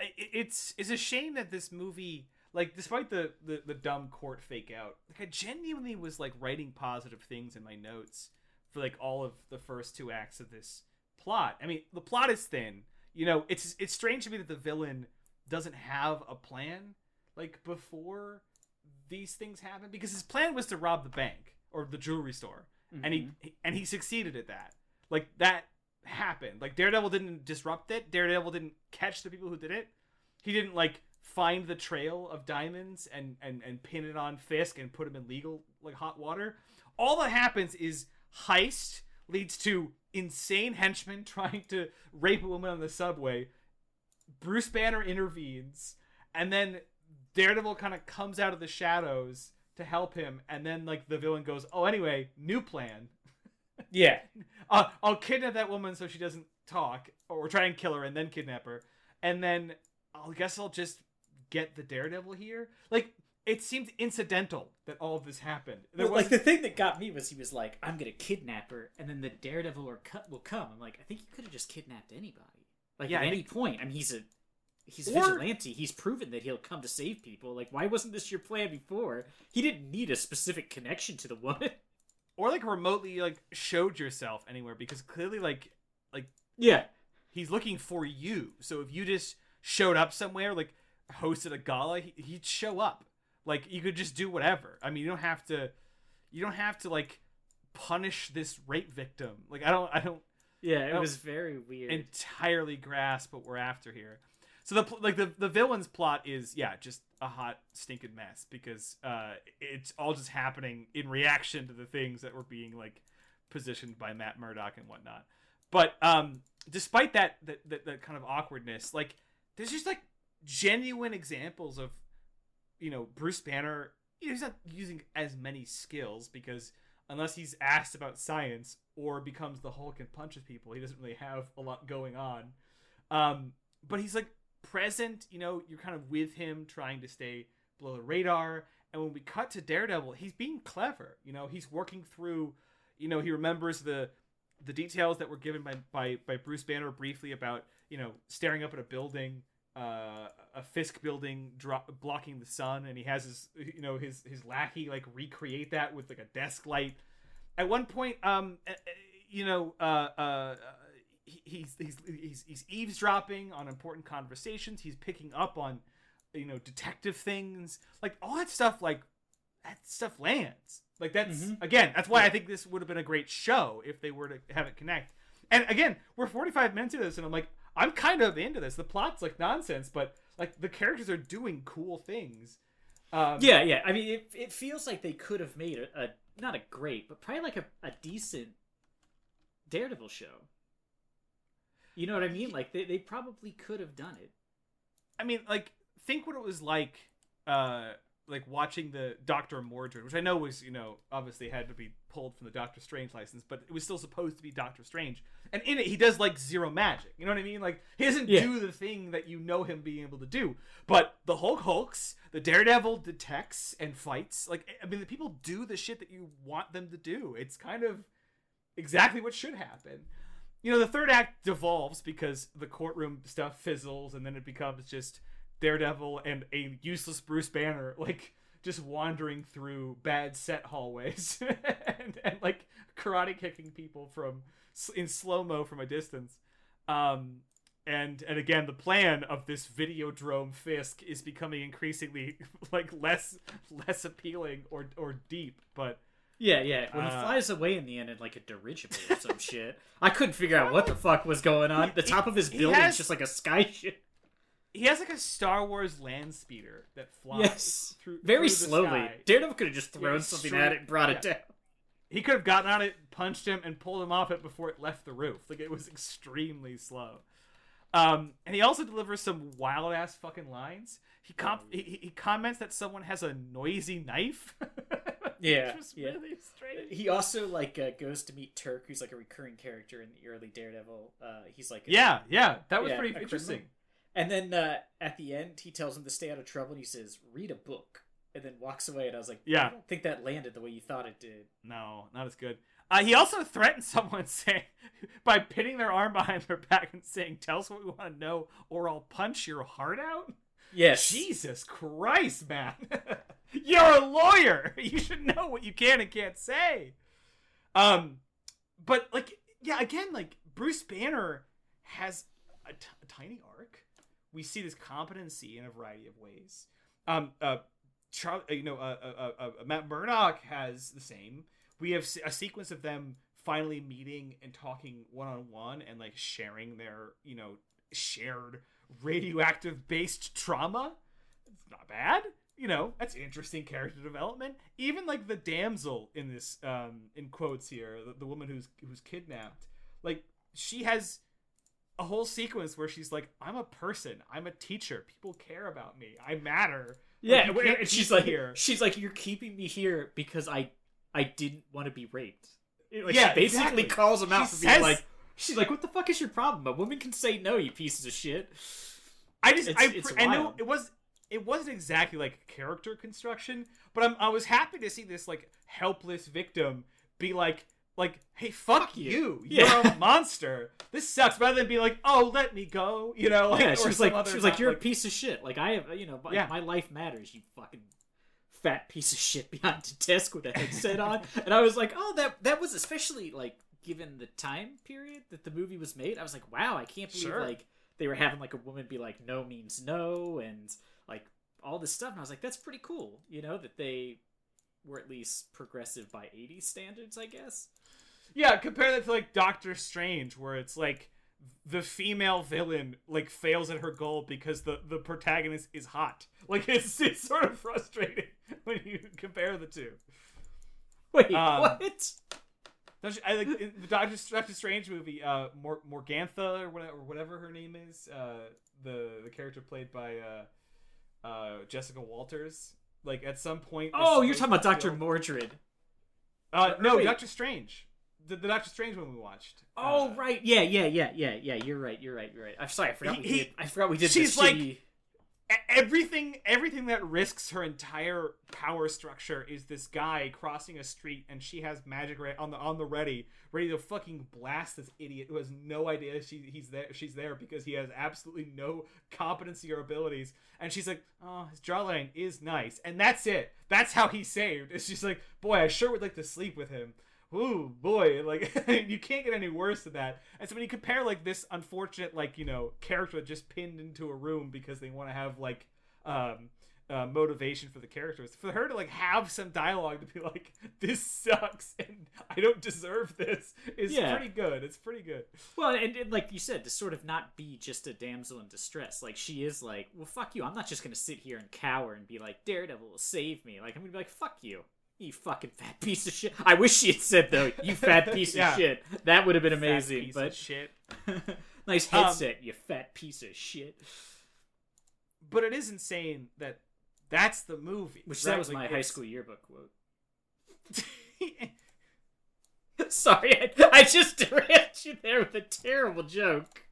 I- I- it's it's a shame that this movie, like, despite the the, the dumb court fake out, like, I genuinely was like writing positive things in my notes for like all of the first two acts of this plot. I mean, the plot is thin. You know, it's it's strange to me that the villain doesn't have a plan like before these things happen because his plan was to rob the bank or the jewelry store and he mm-hmm. and he succeeded at that. Like that happened. Like Daredevil didn't disrupt it. Daredevil didn't catch the people who did it. He didn't like find the trail of diamonds and and and pin it on Fisk and put him in legal like hot water. All that happens is heist leads to insane henchmen trying to rape a woman on the subway. Bruce Banner intervenes, and then Daredevil kind of comes out of the shadows to help him, and then like the villain goes, "Oh, anyway, new plan.
Yeah,
Uh, I'll kidnap that woman so she doesn't talk, or try and kill her and then kidnap her, and then I guess I'll just get the Daredevil here." Like it seemed incidental that all of this happened. There
Well, like the thing that got me was he was like, "I'm gonna kidnap her," and then the Daredevil or cut will come. I'm like, I think you could have just kidnapped anybody. Like
Yeah,
at any point. I mean, he's a he's
Or-
vigilante. He's proven that he'll come to save people. Like, why wasn't this your plan before? He didn't need a specific connection to the woman.
or like remotely like showed yourself anywhere because clearly like like
yeah,
he's looking for you. So if you just showed up somewhere, like hosted a gala, he, he'd show up. Like you could just do whatever. I mean, you don't have to. You don't have to like punish this rape victim. Like I don't. I don't
yeah. It
Oh.
was very weird.
entirely grasp what we're after here. So the like the the villain's plot is yeah just a hot stinking mess because uh it's all just happening in reaction to the things that were being like positioned by Matt Murdock and whatnot. But um despite that that that, that kind of awkwardness, like there's just like genuine examples of you know Bruce Banner. He's not using as many skills because unless he's asked about science or becomes the Hulk and punches people, he doesn't really have a lot going on. Um, but he's like present, you know, you're kind of with him trying to stay below the radar. And when we cut to Daredevil, he's being clever. You know, he's working through, you know, he remembers the the details that were given by by, by Bruce Banner briefly about, you know, staring up at a building, uh, a Fisk building dro- blocking the sun, and he has his, you know, his his lackey like recreate that with like a desk light. At one point, um, uh, uh, you know, uh, uh, he's, he's he's he's eavesdropping on important conversations. He's picking up on, you know, detective things, like all that stuff. Like that stuff lands. Like that's
Mhm.
again, that's why I think this would have been a great show if they were to have it connect. And again, we're 45 minutes into this, and I'm like, I'm kind of into this. The plot's like nonsense, but like the characters are doing cool things. Um,
yeah, yeah. I mean, it, it feels like they could have made a, a not a great, but probably like a, a decent Daredevil show. You know what I mean? Like they, they probably could have done it.
I mean, like, think what it was like, uh, like watching the Doctor Mordrid, which I know was, you know, obviously had to be pulled from the Doctor Strange license, but it was still supposed to be Doctor Strange. And in it, he does like zero magic. You know what I mean? Like, he doesn't
Yeah.
do the thing that you know him being able to do. But the Hulk hulks, the Daredevil detects and fights. Like, I mean, the people do the shit that you want them to do. It's kind of exactly what should happen. You know, the third act devolves because the courtroom stuff fizzles, and then it becomes just Daredevil and a useless Bruce Banner, like just wandering through bad set hallways and, and like karate kicking people from in slow mo from a distance. Um, and and again, the plan of this Videodrome Fisk is becoming increasingly like less less appealing or or deep, but.
Yeah, yeah. When he
Uh,
flies away in the end in like a dirigible or some shit, I couldn't figure out what the fuck was going on. The
He-
top of his building
has-
is just like a sky ship.
He has like a Star Wars land speeder that flies
Yes,
through
very
through
slowly.
sky.
Daredevil could have just thrown
he's
something
straight-
at it and brought it down.
He could have gotten on it, punched him, and pulled him off it before it left the roof. Like it was extremely slow. Um, and he also delivers some wild ass fucking lines. He, com-
Oh,
he he comments that someone has a noisy knife.
Yeah,
which was
yeah.
really strange.
He also like uh, goes to meet Turk, who's like a recurring character in the early Daredevil. Uh, he's like a-
Yeah, yeah, that was
yeah,
pretty interesting.
criminal. And then uh, at the end, he tells him to stay out of trouble. and He says, "Read a book," and then walks away. And I was like,
Yeah.
I don't think that landed the way you thought it did."
No, not as good. Uh, he also threatened someone saying by pinning their arm behind their back and saying, "Tell us what we want to know, or I'll punch your heart out."
Yes,
Jesus Christ, man! You're a lawyer. You should know what you can and can't say. Um, but like, yeah, again, like Bruce Banner has a, t- a tiny arc. We see this competency in a variety of ways. Um, uh, uh, you know, uh, uh, uh, uh, Matt Murdock has the same. We have a sequence of them finally meeting and talking one on one and like sharing their, you know, shared radioactive based trauma. It's not bad. You know, that's interesting character development. Even like the damsel in this, um, in quotes here, the, the woman who's who's kidnapped, like she has a whole sequence where she's like, "I'm a person. I'm a teacher. People care about me. I matter."
yeah.
you
and she's like,
here.
she's like, "You're keeping me here because I, I didn't want to be raped." Like,
Yeah,
she basically
exactly.
calls him out
She
for being
says-
like, "She's like, what the fuck is your problem? A woman can say no, you pieces of shit."
I just
It's-
I,
it's
I know it was it wasn't exactly like character construction, but I'm I was happy to see this like helpless victim be like like, "Hey, fuck,
Fuck you."
you. You're a monster. This sucks." Rather than being like, "Oh, let me go," you know, like,
yeah, she was like,
other
she was like, "You're a piece of shit." Like I have, you know, my,
Yeah.
my life matters. You fucking fat piece of shit behind the desk with a headset on. And I was like, "Oh, that that was especially like given the time period that the movie was made. I was like, wow, I can't believe
Sure.
like they were having like a woman be like, no means no, and like all this stuff. And I was like, that's pretty cool. You know that they were at least progressive by 80s standards, I guess.
Yeah, compare that to like Doctor Strange, where it's like the female villain like fails at her goal because the the protagonist is hot. Like it's it's sort of frustrating when you compare the two.
Wait,
Um,
what?
Don't you- I like in the Doctor Doctor Strange movie, uh, Mor- Morgantha or whatever, or whatever her name is, uh, the the character played by uh, uh, Jessica Walters. Like at some point.
Oh, you're talking about Dr. Mordrid.
Uh, no. Doctor Strange. The, the Doctor Strange one we watched.
Oh
Uh,
right, yeah, yeah, yeah, yeah, yeah. You're right. You're right. You're right. I'm sorry. I forgot we
He-
did. I forgot we did.
she's like-
shitty-
everything everything that risks her entire power structure is this guy crossing a street and she has magic on the on the ready ready to fucking blast this idiot who has no idea she he's there she's there because he has absolutely no competency or abilities and she's like oh his jawline is nice and that's it that's how he's saved it's just like boy i sure would like to sleep with him Ooh boy, like you can't get any worse than that. And so when you compare like this unfortunate, like you know, character just pinned into a room because they want to have like um uh, motivation for the characters, for her to like have some dialogue to be like, "This sucks and I don't deserve this," is
Yeah.
pretty good. It's pretty good.
Well, and, and like you said, to sort of not be just a damsel in distress. Like she is like, well, fuck you. I'm not just gonna sit here and cower and be like, Daredevil will save me. Like I'm gonna be like, fuck you. You fucking fat piece of shit. I wish she had said though, you fat piece
Yeah.
of shit. That would have been amazing. But
shit.
nice
Um,
headset, you fat piece of shit.
But it is insane that that's the movie.
Which
right?
that was
Like,
my high school yearbook quote. Sorry, I, I just derailed you there with a terrible joke.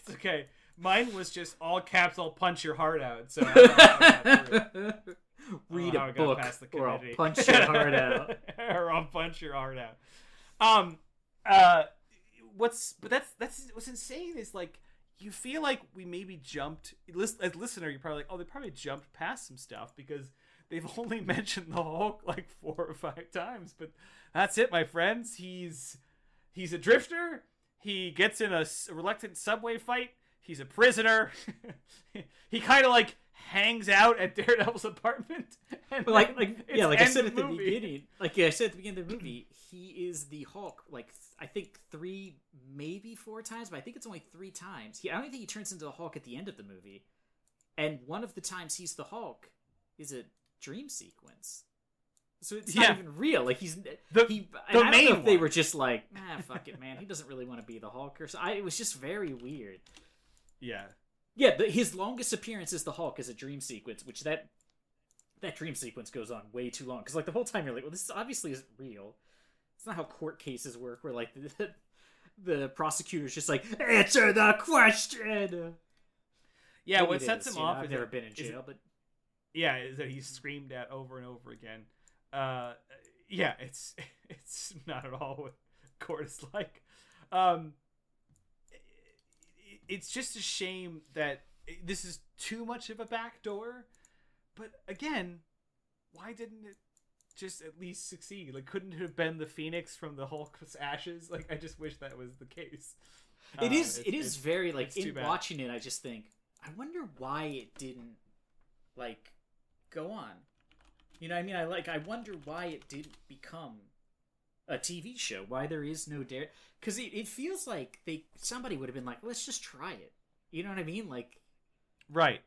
It's okay. Mine was just all caps. I'll punch your heart out. So I don't know how I got through it.
Read
how
a book,
past the
or I'll punch your heart out.
or I'll punch your heart out. Um, uh, what's but that's that's what's insane is like you feel like we maybe jumped. As listener, you're probably like, oh, they probably jumped past some stuff because they've only mentioned the Hulk like four or five times. But that's it, my friends. He's he's a drifter. He gets in a reluctant subway fight. He's a prisoner. he kind of like hangs out at Daredevil's apartment. And
But like, like
it's
yeah, like I said at the
movie.
beginning, like yeah, I said at the beginning of the movie, he is the Hulk. Like th- I think three, maybe four times, but I think it's only three times. He, I don't think he turns into the Hulk at the end of the movie. And one of the times he's the Hulk is a dream sequence. So it's
Yeah.
not even real. Like he's
The-
he.
the
I don't know
main
if they were just like, ah, fuck it, man. He doesn't really want to be the Hulk or so. I, it was just very weird.
Yeah.
Yeah, the, his longest appearance as the Hulk is a dream sequence, which that that dream sequence goes on way too long. Because like the whole time you're like, well, this obviously isn't real. It's not how court cases work, where like the, the prosecutor's just like, answer the question.
Yeah,
Maybe
what sets
is,
him
you know,
off
I've
is
never
that-
been in
is-
jail, but
yeah, is that he's screamed at over and over again. Uh, yeah, it's it's not at all what court is like. Um, it- it's just a shame that this is too much of a backdoor. But again, why didn't it just at least succeed? Like, couldn't it have been the Phoenix from the Hulk's ashes? Like, I just wish that was the case.
it
Uh,
is. It is very like in watching it. I just think, I wonder why it didn't like go on. You know, what I mean, I like. I wonder why it didn't become a TV show. Why there is no dare? Because it, it feels like they somebody would have been like, let's just try it. You know what I mean? Like,
right.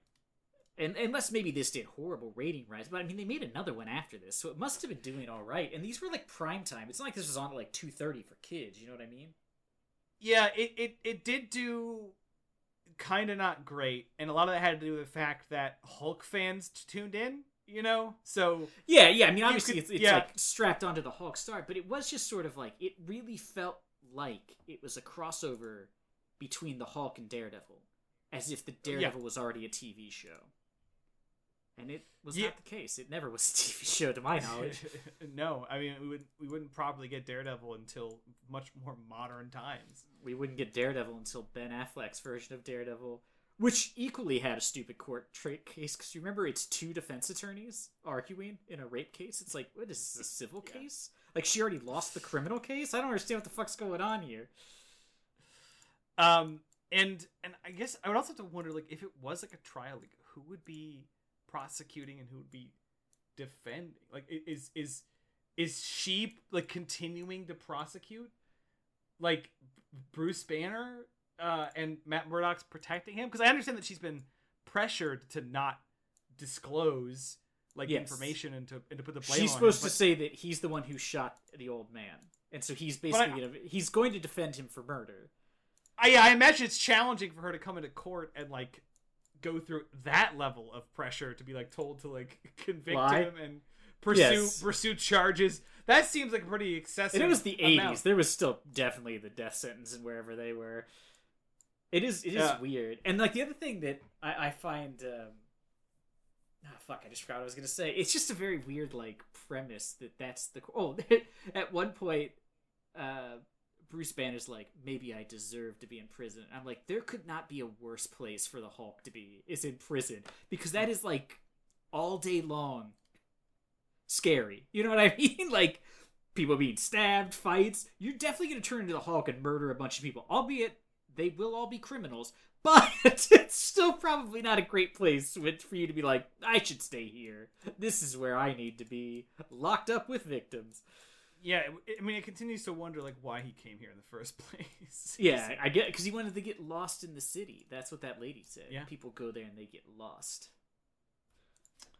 and unless maybe this did horrible rating rise, but I mean, they made another one after this, so it must have been doing all right. And these were like prime time. It's not like this was on at like two thirty for kids. You know what I mean?
Yeah, it, it, it did do kind of not great, and a lot of that had to do with the fact that Hulk fans tuned in. You know, so
Yeah, yeah. I mean, obviously,
could-
it's, it's
yeah.
like strapped onto the Hulk star, but it was just sort of like it really felt like it was a crossover between the Hulk and Daredevil, as if the Daredevil was already a TV show. and it was
Yeah.
not the case. It never was a TV show, to my knowledge.
no, I mean we would we wouldn't probably get Daredevil until much more modern times.
we wouldn't get Daredevil until Ben Affleck's version of Daredevil, which equally had a stupid court case. Because you remember, it's two defense attorneys arguing in a rape case. It's like, what is this, a civil
Yeah.
case? Like she already lost the criminal case. I don't understand what the fuck's going on here.
Um, and and I guess I would also have to wonder like if it was like a trial, like who would be prosecuting and who would be defending? Like is is is she like continuing to prosecute like Bruce Banner uh, and Matt Murdock's protecting him? Because I understand that she's been pressured to not disclose like
Yes.
information and to and to put the blame.
She's
on him,
supposed to
but-
say that he's the one who shot the old man, and so he's
But I-
basically gonna, he's going to defend him for murder.
I, I imagine it's challenging for her to come into court and like go through that level of pressure to be like told to like convict
Lie?
him and pursue
Yes.
pursue charges. That seems like a pretty excessive.
And it was the eighties. There was still definitely the death sentence and wherever they were. It is it is
Yeah.
weird. And like the other thing that I, I find um ah, fuck, I just forgot what I was gonna say. It's just a very weird like premise that that's the oh at one point uh Bruce Banner's like, maybe I deserve to be in prison. I'm like, there could not be a worse place for the Hulk to be is in prison because that is like all day long scary. You know what I mean? Like people being stabbed, fights. You're definitely going to turn into the Hulk and murder a bunch of people, albeit they will all be criminals. But it's still probably not a great place for you to be like, I should stay here. This is where I need to be, locked up with victims.
yeah. I mean, it continues to wonder like why he came here in the first place.
Yeah, I get because he wanted to get lost in the city. That's what that lady said.
Yeah.
People go there and they get lost,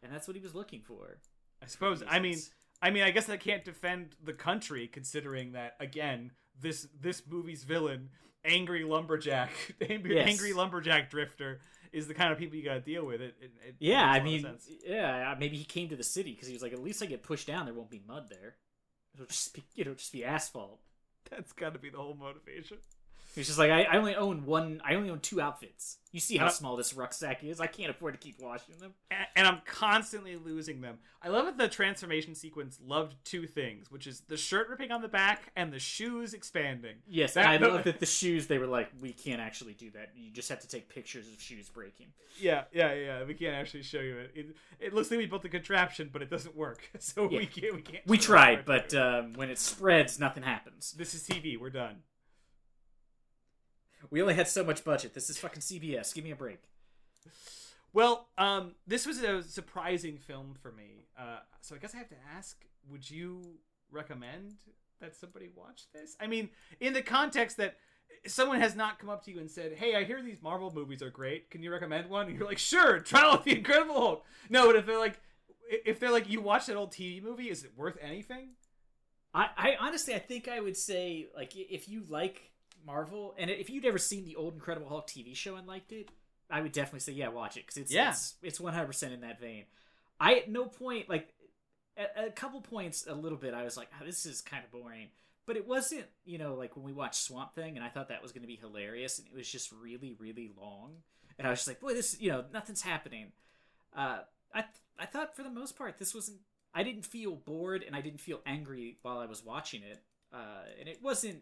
and that's what he was looking for.
I suppose. I mean, I mean, I guess I can't defend the country considering that again, this this movie's villain, angry lumberjack, angry,
Yes.
angry lumberjack drifter, is the kind of people you got to deal with. It. it, it
Yeah, I mean, yeah, maybe he came to the city because he was like, at least I get pushed down, there won't be mud there. It'll just be, it'll just be asphalt.
that's got to be the whole motivation.
He's just like, I, I only own one, I only own two outfits. You see how small this rucksack is? I can't afford to keep washing them.
and, and I'm constantly losing them. I love that the transformation sequence loved two things, which is the shirt ripping on the back and the shoes expanding.
Yes,
That-
I love that the shoes. They were like, we can't actually do that. You just have to take pictures of shoes breaking.
Yeah, yeah, yeah. We can't actually show you it. It, it looks like we built a contraption, but it doesn't work. So
Yeah.
we can't. We can't.
We tried, but um, when it spreads, nothing happens.
this is TV. We're done.
We only had so much budget. This is fucking CBS. Give me a break.
Well, um, this was a surprising film for me. Uh, so I guess I have to ask: Would you recommend that somebody watch this? I mean, in the context that someone has not come up to you and said, "Hey, I hear these Marvel movies are great. Can you recommend one?" And you're like, "Sure, Trial of the Incredible Hulk." No, but if they're like, if they're like, you watched that old TV movie, is it worth anything?
I, I honestly, I think I would say like if you like Marvel and if you'd ever seen the old Incredible Hulk TV show and liked it, I would definitely say yeah, watch it because it's
Yeah.
it's it's one hundred percent in that vein. I at no point like at a couple points a little bit I was like oh, this is kind of boring, but it wasn't you know like when we watched Swamp Thing and I thought that was going to be hilarious and it was just really really long and I was just like boy this you know nothing's happening. Uh, I th- I thought for the most part this wasn't I didn't feel bored and I didn't feel angry while I was watching it. Uh, and it wasn't.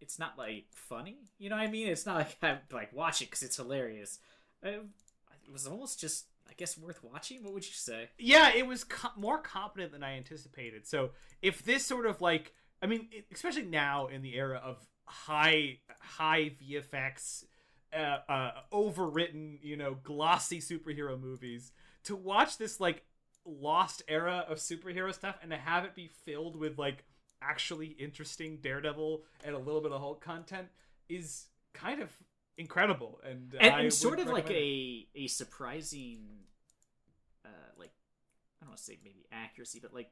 It's not like funny, you know what I mean? It's not like I like watch it because it's hilarious. Uh, it was almost just, I guess, worth watching. What would you say?
yeah, it was co- more competent than I anticipated. So if this sort of like, I mean, especially now in the era of high high VFX, uh, uh, overwritten, you know, glossy superhero movies, to watch this like lost era of superhero stuff and to have it be filled with like actually interesting Daredevil and a little bit of Hulk content is kind of incredible and
And,
I
and sort of like
recommend it.
a a surprising, uh, like I don't want to say maybe accuracy, but like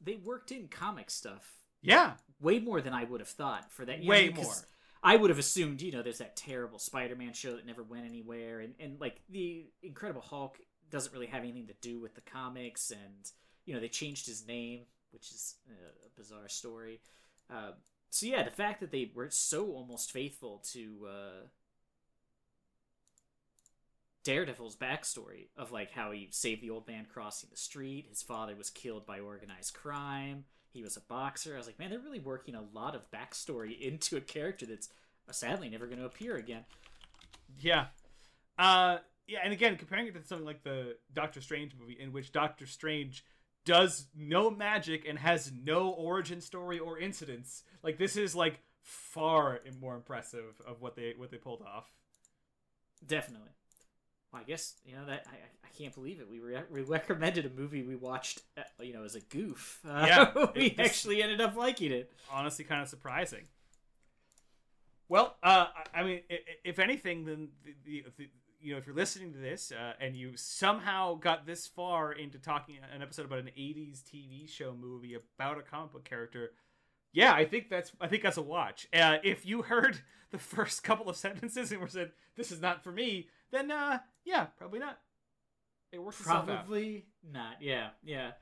they worked in comic stuff
yeah
way more than I would have thought for that. you know,
Way
because
more.
I would have assumed, you know, there's that terrible Spider-Man show that never went anywhere, and and like the Incredible Hulk doesn't really have anything to do with the comics, and you know they changed his name, which is a bizarre story. Uh, so yeah, the fact that they were so almost faithful to uh, Daredevil's backstory of like how he saved the old man crossing the street. His father was killed by organized crime. He was a boxer. I was like, man, they're really working a lot of backstory into a character that's uh, sadly never going to appear again.
Yeah. Uh, yeah, and again, comparing it to something like the Doctor Strange movie, in which Doctor Strange does no magic and has no origin story or incidents, like this is like far more impressive of what they what they pulled off.
Definitely. Well, I guess you know that I, I can't believe it. We re- we recommended a movie we watched, uh, you know, as a goof. Uh,
Yeah,
we actually ended up liking it.
honestly kind of surprising. Well, uh, I mean, if anything, then the, the, the you know, if you're listening to this uh, and you somehow got this far into talking an episode about an '80s TV show movie about a comic book character, yeah, I think that's I think that's a watch. Uh, if you heard the first couple of sentences and were said, "This is not for me," then uh, yeah, probably not. It works.
Probably not. Yeah, yeah.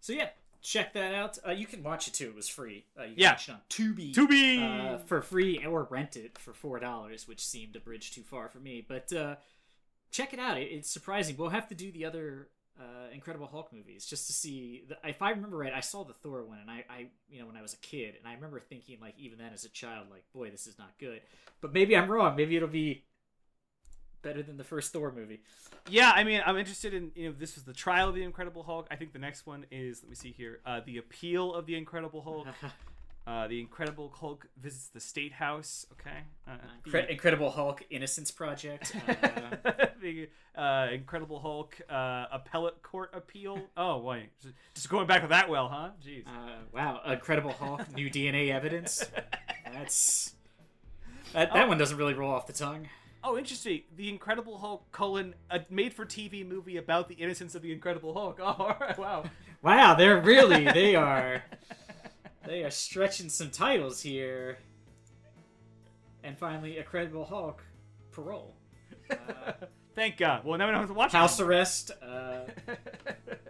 So yeah, check that out. Uh, you can watch it too. It was free. Uh, you can
Yeah.
watch it on Tubi.
To be.
uh, for free or rent it for four dollars, which seemed a bridge too far for me. But uh, check it out; it, it's surprising. We'll have to do the other uh, Incredible Hulk movies just to see. The, if I remember right, I saw the Thor one, and I, I, you know, when I was a kid, and I remember thinking, like, even then as a child, like, boy, this is not good. But maybe I'm wrong. Maybe it'll be better than the first Thor movie.
Yeah, I mean, I'm interested in you know this was the trial of the Incredible Hulk. I think the next one is let me see here, uh, the appeal of the Incredible Hulk. Uh, the Incredible Hulk visits the State House. Okay. Uh,
Incre- Incredible Hulk Innocence Project. Uh,
the uh, Incredible Hulk uh, appellate court appeal. Oh wait, just going back to that well, huh? Jeez.
Uh, wow, Incredible Hulk, new DNA evidence. That's that. That one doesn't really roll off the tongue.
Oh, interesting. The Incredible Hulk colon a made-for-TV movie about the innocence of the Incredible Hulk. Oh, all right. wow.
Wow, they're really they are they are stretching some titles here. And finally, Incredible Hulk, parole, uh,
Thank God. Well, now we don't have to watch it
house arrest. Uh,